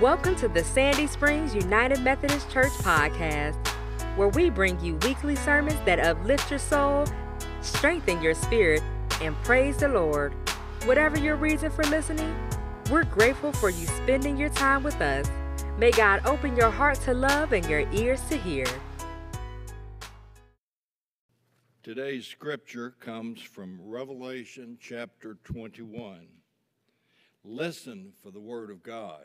Welcome to the Sandy Springs United Methodist Church podcast, where we bring you weekly sermons that uplift your soul, strengthen your spirit, and praise the Lord. Whatever your reason for listening, we're grateful for you spending your time with us. May God open your heart to love and your ears to hear. Today's scripture comes from Revelation chapter 21. Listen for the word of God.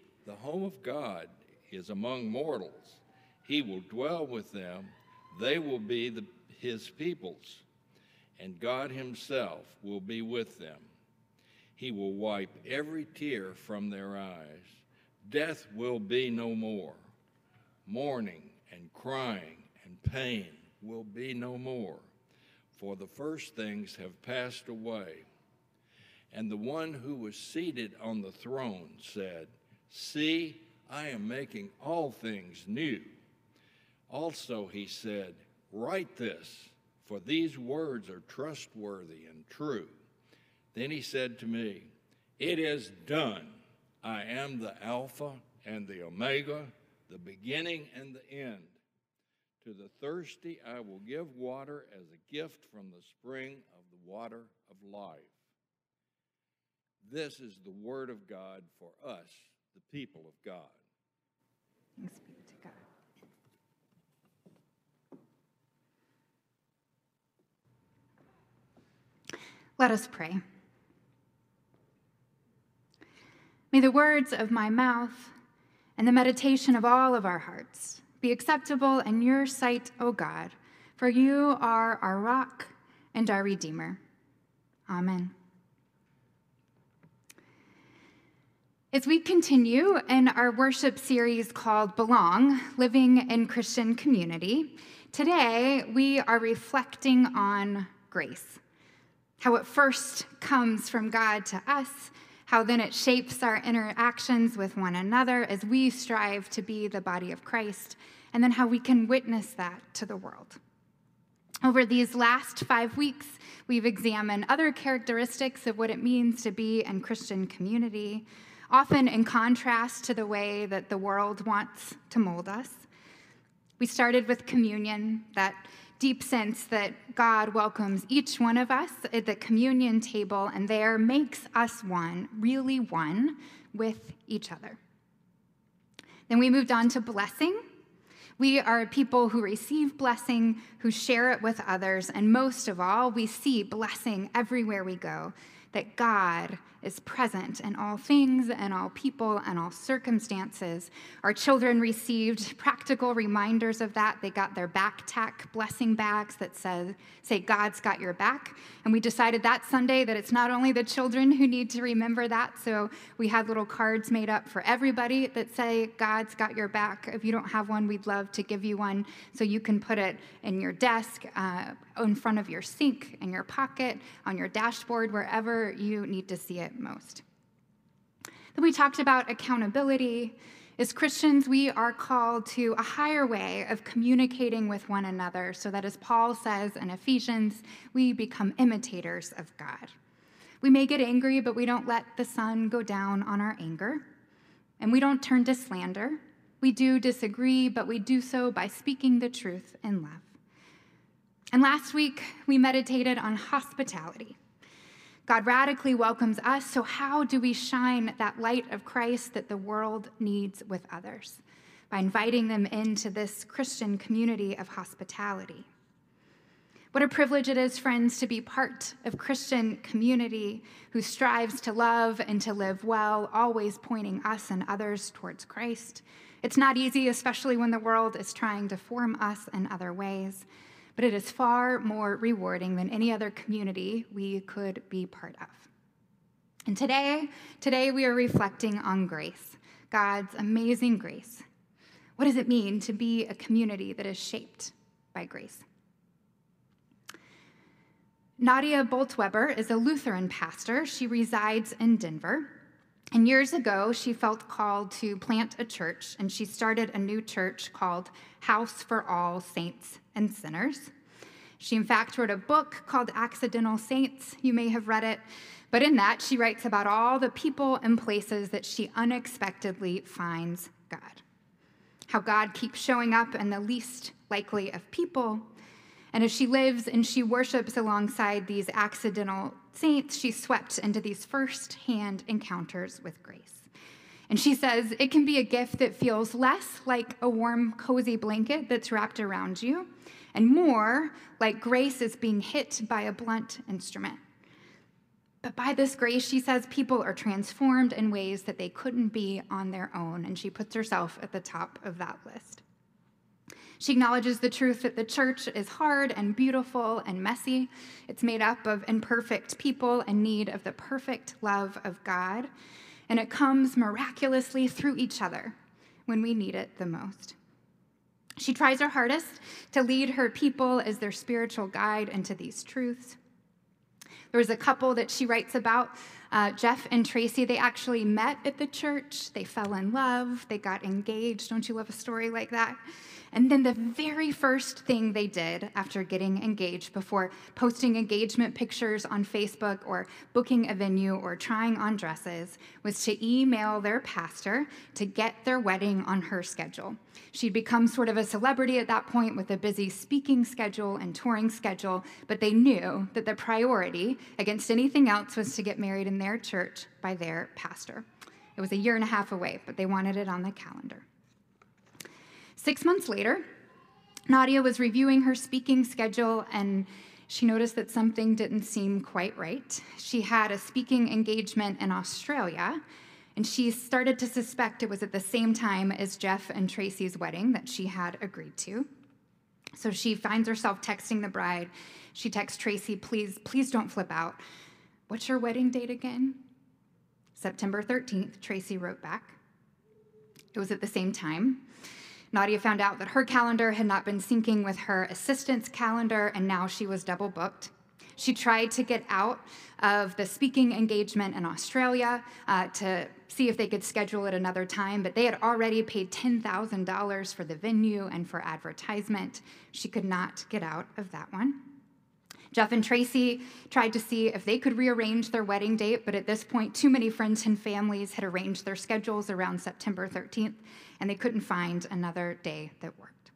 the home of God is among mortals. He will dwell with them, they will be the, his peoples, and God himself will be with them. He will wipe every tear from their eyes. Death will be no more. Mourning and crying and pain will be no more, for the first things have passed away. And the one who was seated on the throne said, See, I am making all things new. Also, he said, Write this, for these words are trustworthy and true. Then he said to me, It is done. I am the Alpha and the Omega, the beginning and the end. To the thirsty, I will give water as a gift from the spring of the water of life. This is the word of God for us the people of God. Thanks be to God. Let us pray. May the words of my mouth and the meditation of all of our hearts be acceptable in your sight, O God, for you are our rock and our Redeemer. Amen. As we continue in our worship series called Belong Living in Christian Community, today we are reflecting on grace. How it first comes from God to us, how then it shapes our interactions with one another as we strive to be the body of Christ, and then how we can witness that to the world. Over these last five weeks, we've examined other characteristics of what it means to be in Christian community often in contrast to the way that the world wants to mold us. We started with communion, that deep sense that God welcomes each one of us at the communion table and there makes us one, really one, with each other. Then we moved on to blessing. We are people who receive blessing, who share it with others, and most of all, we see blessing everywhere we go that God is present in all things and all people and all circumstances. Our children received practical reminders of that. They got their backpack blessing bags that says, say, God's got your back. And we decided that Sunday that it's not only the children who need to remember that. So we had little cards made up for everybody that say, God's got your back. If you don't have one, we'd love to give you one so you can put it in your desk, uh, in front of your sink, in your pocket, on your dashboard, wherever you need to see it most. Then we talked about accountability. As Christians, we are called to a higher way of communicating with one another so that, as Paul says in Ephesians, we become imitators of God. We may get angry, but we don't let the sun go down on our anger. And we don't turn to slander. We do disagree, but we do so by speaking the truth in love. And last week, we meditated on hospitality. God radically welcomes us, so how do we shine that light of Christ that the world needs with others? By inviting them into this Christian community of hospitality. What a privilege it is, friends, to be part of Christian community who strives to love and to live well, always pointing us and others towards Christ. It's not easy, especially when the world is trying to form us in other ways but it is far more rewarding than any other community we could be part of. And today, today we are reflecting on grace. God's amazing grace. What does it mean to be a community that is shaped by grace? Nadia Bolz-Weber is a Lutheran pastor. She resides in Denver. And years ago, she felt called to plant a church, and she started a new church called House for All Saints and Sinners. She, in fact, wrote a book called Accidental Saints. You may have read it. But in that, she writes about all the people and places that she unexpectedly finds God. How God keeps showing up in the least likely of people. And as she lives and she worships alongside these accidental saints, she's swept into these first hand encounters with grace. And she says it can be a gift that feels less like a warm, cozy blanket that's wrapped around you, and more like grace is being hit by a blunt instrument. But by this grace, she says people are transformed in ways that they couldn't be on their own, and she puts herself at the top of that list. She acknowledges the truth that the church is hard and beautiful and messy. It's made up of imperfect people in need of the perfect love of God, and it comes miraculously through each other when we need it the most. She tries her hardest to lead her people as their spiritual guide into these truths. There was a couple that she writes about, uh, Jeff and Tracy. They actually met at the church. They fell in love. They got engaged. Don't you love a story like that? And then the very first thing they did after getting engaged, before posting engagement pictures on Facebook or booking a venue or trying on dresses, was to email their pastor to get their wedding on her schedule. She'd become sort of a celebrity at that point with a busy speaking schedule and touring schedule, but they knew that the priority against anything else was to get married in their church by their pastor. It was a year and a half away, but they wanted it on the calendar. Six months later, Nadia was reviewing her speaking schedule and she noticed that something didn't seem quite right. She had a speaking engagement in Australia, and she started to suspect it was at the same time as Jeff and Tracy's wedding that she had agreed to. So she finds herself texting the bride. She texts Tracy, please, please don't flip out. What's your wedding date again? September 13th, Tracy wrote back. It was at the same time. Nadia found out that her calendar had not been syncing with her assistant's calendar, and now she was double booked. She tried to get out of the speaking engagement in Australia uh, to see if they could schedule it another time, but they had already paid $10,000 for the venue and for advertisement. She could not get out of that one. Jeff and Tracy tried to see if they could rearrange their wedding date, but at this point, too many friends and families had arranged their schedules around September 13th, and they couldn't find another day that worked.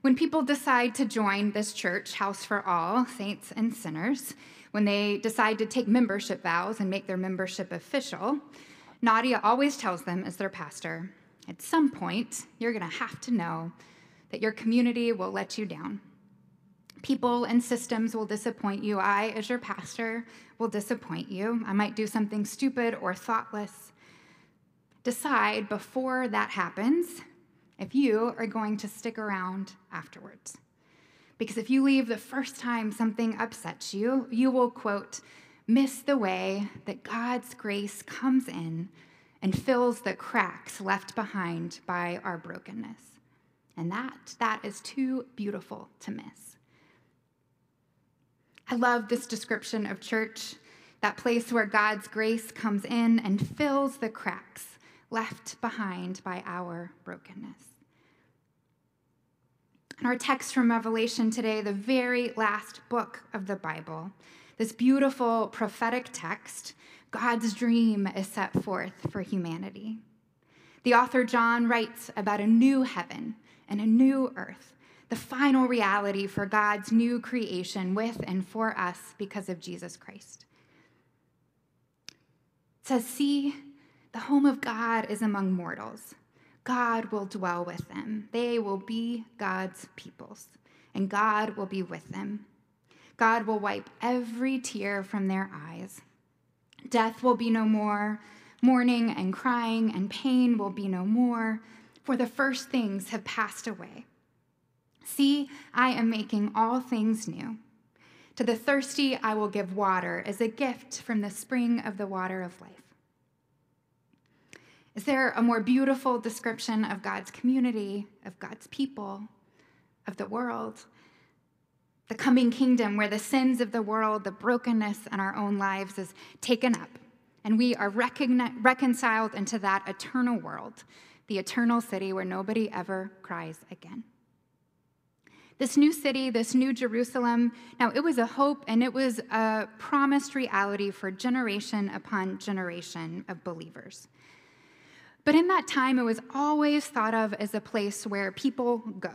When people decide to join this church, House for All, Saints and Sinners, when they decide to take membership vows and make their membership official, Nadia always tells them, as their pastor, at some point, you're going to have to know that your community will let you down. People and systems will disappoint you. I, as your pastor, will disappoint you. I might do something stupid or thoughtless decide before that happens if you are going to stick around afterwards. Because if you leave the first time something upsets you, you will, quote, miss the way that God's grace comes in and fills the cracks left behind by our brokenness. And that, that is too beautiful to miss. I love this description of church, that place where God's grace comes in and fills the cracks left behind by our brokenness. In our text from Revelation today, the very last book of the Bible, this beautiful prophetic text, God's dream is set forth for humanity. The author John writes about a new heaven and a new earth, the final reality for God's new creation with and for us because of Jesus Christ. It says, See, the home of God is among mortals. God will dwell with them. They will be God's peoples, and God will be with them. God will wipe every tear from their eyes. Death will be no more. Mourning and crying and pain will be no more, for the first things have passed away. See, I am making all things new. To the thirsty, I will give water as a gift from the spring of the water of life. Is there a more beautiful description of God's community, of God's people, of the world? The coming kingdom where the sins of the world, the brokenness in our own lives is taken up, and we are reconciled into that eternal world, the eternal city where nobody ever cries again. This new city, this new Jerusalem, now it was a hope and it was a promised reality for generation upon generation of believers. But in that time, it was always thought of as a place where people go,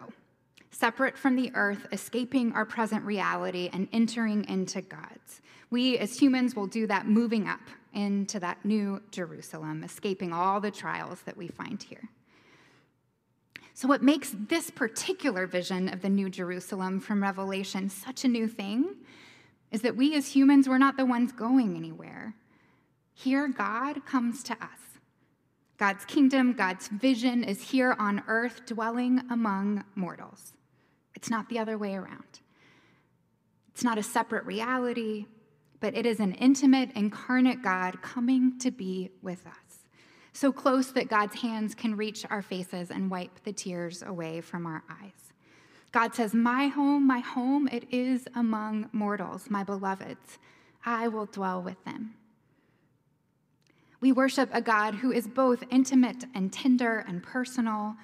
separate from the earth, escaping our present reality and entering into God's. We as humans will do that moving up into that new Jerusalem, escaping all the trials that we find here. So, what makes this particular vision of the New Jerusalem from Revelation such a new thing is that we as humans, we're not the ones going anywhere. Here, God comes to us. God's kingdom, God's vision is here on earth, dwelling among mortals. It's not the other way around. It's not a separate reality, but it is an intimate, incarnate God coming to be with us so close that God's hands can reach our faces and wipe the tears away from our eyes. God says, My home, my home, it is among mortals, my beloveds. I will dwell with them. We worship a God who is both intimate and tender and personal,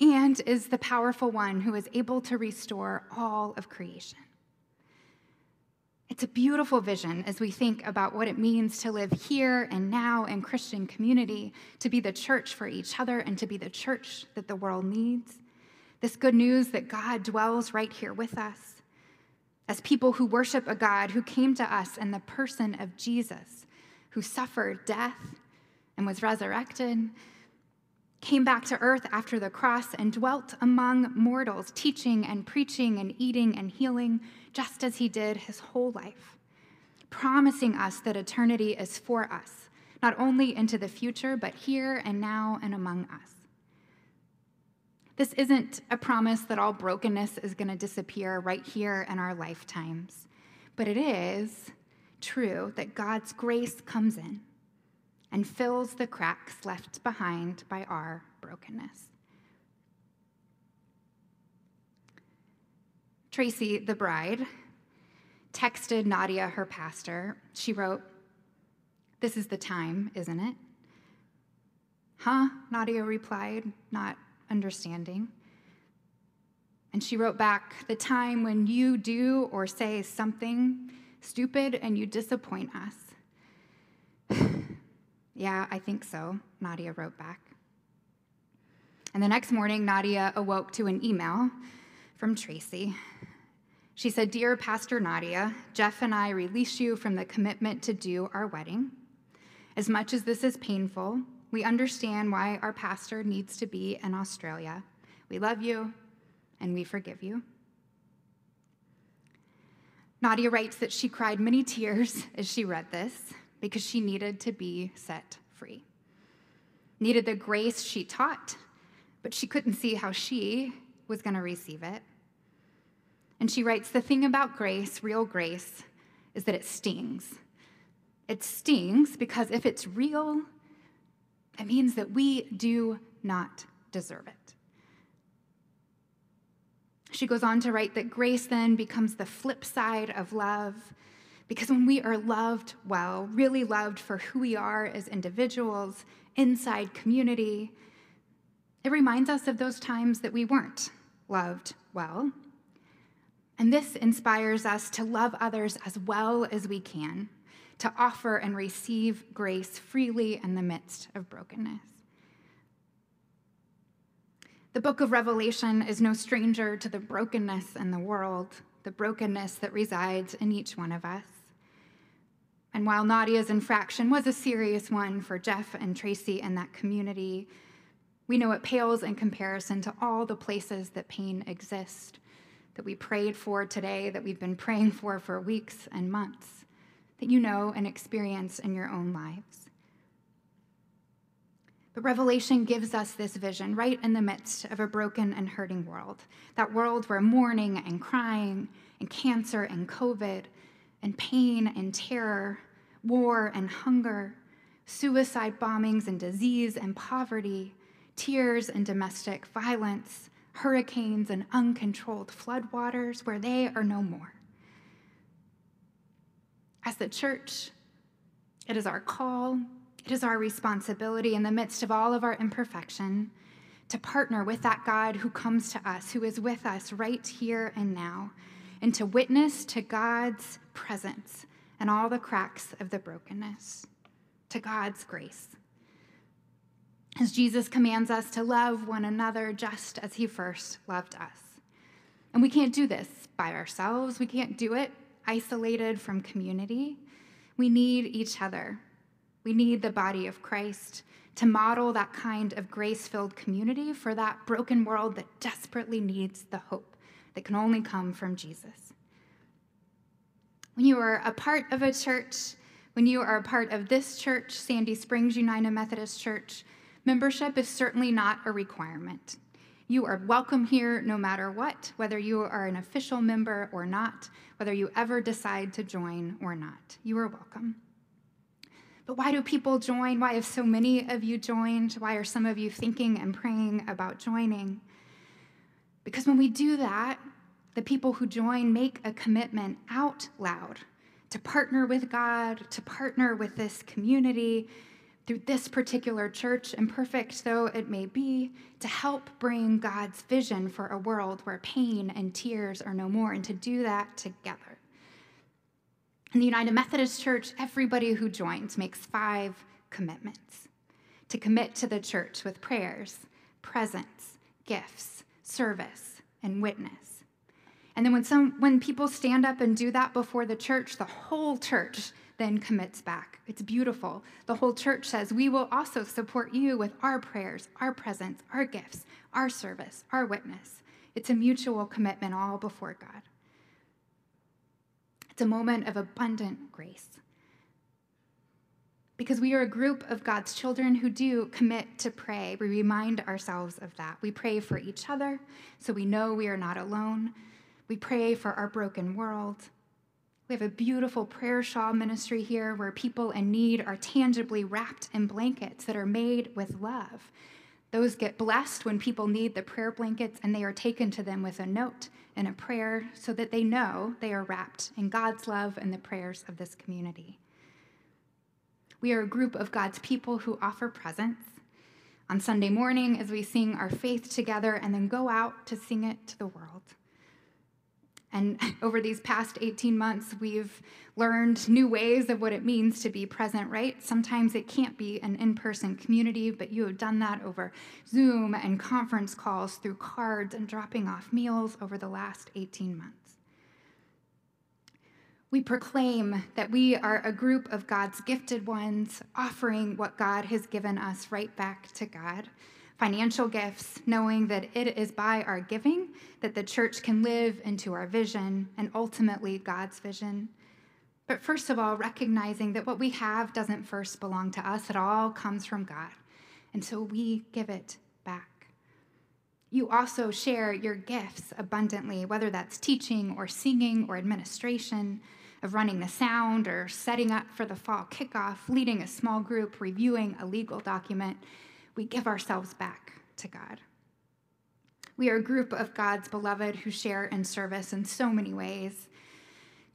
and is the powerful one who is able to restore all of creation. It's a beautiful vision as we think about what it means to live here and now in Christian community, to be the church for each other and to be the church that the world needs. This good news that God dwells right here with us. As people who worship a God who came to us in the person of Jesus, who suffered death and was resurrected, came back to earth after the cross and dwelt among mortals, teaching and preaching and eating and healing just as he did his whole life, promising us that eternity is for us, not only into the future, but here and now and among us. This isn't a promise that all brokenness is going to disappear right here in our lifetimes, but it is true that God's grace comes in and fills the cracks left behind by our brokenness. Tracy, the bride, texted Nadia, her pastor. She wrote, This is the time, isn't it? Huh? Nadia replied, not understanding. And she wrote back, The time when you do or say something stupid and you disappoint us. Yeah, I think so, Nadia wrote back. And the next morning, Nadia awoke to an email from Tracy. She said, Dear Pastor Nadia, Jeff and I release you from the commitment to do our wedding. As much as this is painful, we understand why our pastor needs to be in Australia. We love you and we forgive you. Nadia writes that she cried many tears as she read this because she needed to be set free. Needed the grace she taught, but she couldn't see how she was going to receive it. And she writes The thing about grace, real grace, is that it stings. It stings because if it's real, it means that we do not deserve it. She goes on to write that grace then becomes the flip side of love because when we are loved well, really loved for who we are as individuals, inside community, it reminds us of those times that we weren't loved well. And this inspires us to love others as well as we can, to offer and receive grace freely in the midst of brokenness. The book of Revelation is no stranger to the brokenness in the world, the brokenness that resides in each one of us. And while Nadia's infraction was a serious one for Jeff and Tracy and that community, we know it pales in comparison to all the places that pain exists that we prayed for today, that we've been praying for for weeks and months, that you know and experience in your own lives. But Revelation gives us this vision right in the midst of a broken and hurting world. That world where mourning and crying and cancer and COVID and pain and terror, war and hunger, suicide bombings and disease and poverty, tears and domestic violence, hurricanes and uncontrolled floodwaters where they are no more. As the church, it is our call, it is our responsibility in the midst of all of our imperfection to partner with that God who comes to us, who is with us right here and now, and to witness to God's presence and all the cracks of the brokenness, to God's grace. As Jesus commands us to love one another just as he first loved us. And we can't do this by ourselves, we can't do it isolated from community. We need each other. We need the body of Christ to model that kind of grace filled community for that broken world that desperately needs the hope that can only come from Jesus. When you are a part of a church, when you are a part of this church, Sandy Springs United Methodist Church, membership is certainly not a requirement. You are welcome here no matter what, whether you are an official member or not, whether you ever decide to join or not. You are welcome. But why do people join? Why have so many of you joined? Why are some of you thinking and praying about joining? Because when we do that, the people who join make a commitment out loud to partner with God, to partner with this community through this particular church, imperfect though it may be, to help bring God's vision for a world where pain and tears are no more, and to do that together. In the United Methodist Church, everybody who joins makes five commitments to commit to the church with prayers, presence, gifts, service, and witness. And then when some when people stand up and do that before the church, the whole church then commits back. It's beautiful. The whole church says, "We will also support you with our prayers, our presence, our gifts, our service, our witness." It's a mutual commitment all before God. It's a moment of abundant grace. Because we are a group of God's children who do commit to pray. We remind ourselves of that. We pray for each other so we know we are not alone. We pray for our broken world. We have a beautiful prayer shawl ministry here where people in need are tangibly wrapped in blankets that are made with love. Those get blessed when people need the prayer blankets and they are taken to them with a note and a prayer so that they know they are wrapped in God's love and the prayers of this community. We are a group of God's people who offer presents on Sunday morning as we sing our faith together and then go out to sing it to the world. And over these past 18 months, we've learned new ways of what it means to be present, right? Sometimes it can't be an in person community, but you have done that over Zoom and conference calls through cards and dropping off meals over the last 18 months. We proclaim that we are a group of God's gifted ones, offering what God has given us right back to God financial gifts, knowing that it is by our giving that the church can live into our vision and ultimately God's vision. But first of all, recognizing that what we have doesn't first belong to us, it all comes from God. And so we give it back. You also share your gifts abundantly, whether that's teaching or singing or administration, of running the sound or setting up for the fall kickoff, leading a small group, reviewing a legal document we give ourselves back to God. We are a group of God's beloved who share in service in so many ways.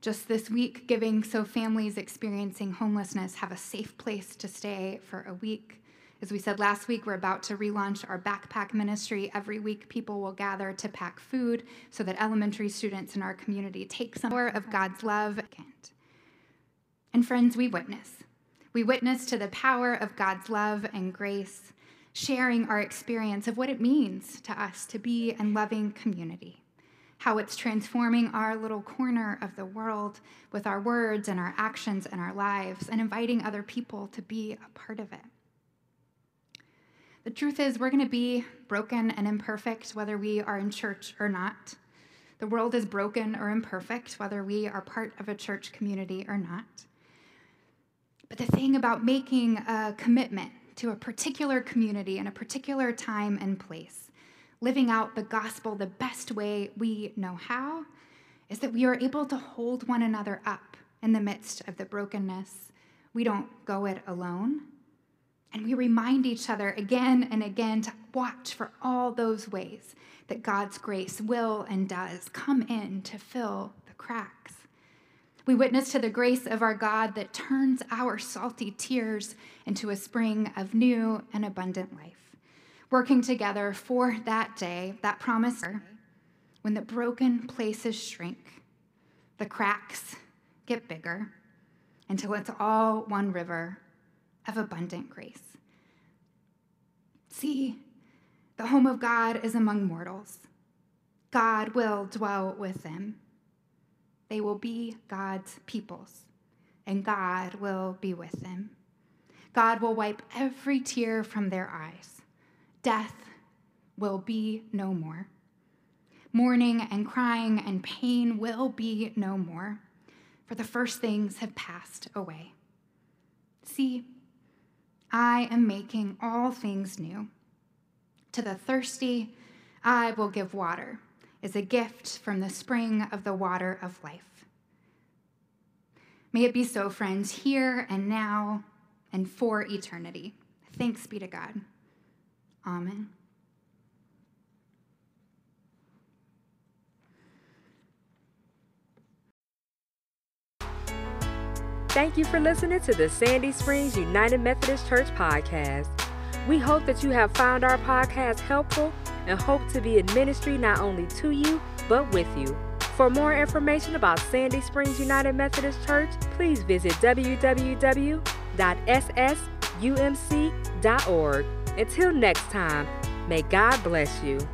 Just this week, giving so families experiencing homelessness have a safe place to stay for a week. As we said last week, we're about to relaunch our backpack ministry. Every week, people will gather to pack food so that elementary students in our community take some more of God's love. And friends, we witness. We witness to the power of God's love and grace sharing our experience of what it means to us to be in loving community, how it's transforming our little corner of the world with our words and our actions and our lives, and inviting other people to be a part of it. The truth is, we're going to be broken and imperfect whether we are in church or not. The world is broken or imperfect whether we are part of a church community or not. But the thing about making a commitment to a particular community in a particular time and place, living out the gospel the best way we know how, is that we are able to hold one another up in the midst of the brokenness. We don't go it alone, And we remind each other again and again to watch for all those ways that God's grace will and does come in to fill the cracks. We witness to the grace of our God that turns our salty tears into a spring of new and abundant life, working together for that day, that promise when the broken places shrink, the cracks get bigger, until it's all one river of abundant grace. See, the home of God is among mortals. God will dwell with them. They will be God's peoples, and God will be with them. God will wipe every tear from their eyes. Death will be no more. Mourning and crying and pain will be no more, for the first things have passed away. See, I am making all things new. To the thirsty, I will give water as a gift from the spring of the water of life. May it be so, friends, here and now and for eternity. Thanks be to God. Amen. Thank you for listening to the Sandy Springs United Methodist Church podcast. We hope that you have found our podcast helpful and hope to be in ministry not only to you, but with you. For more information about Sandy Springs United Methodist Church, please visit www.ssumc.org. Until next time, may God bless you.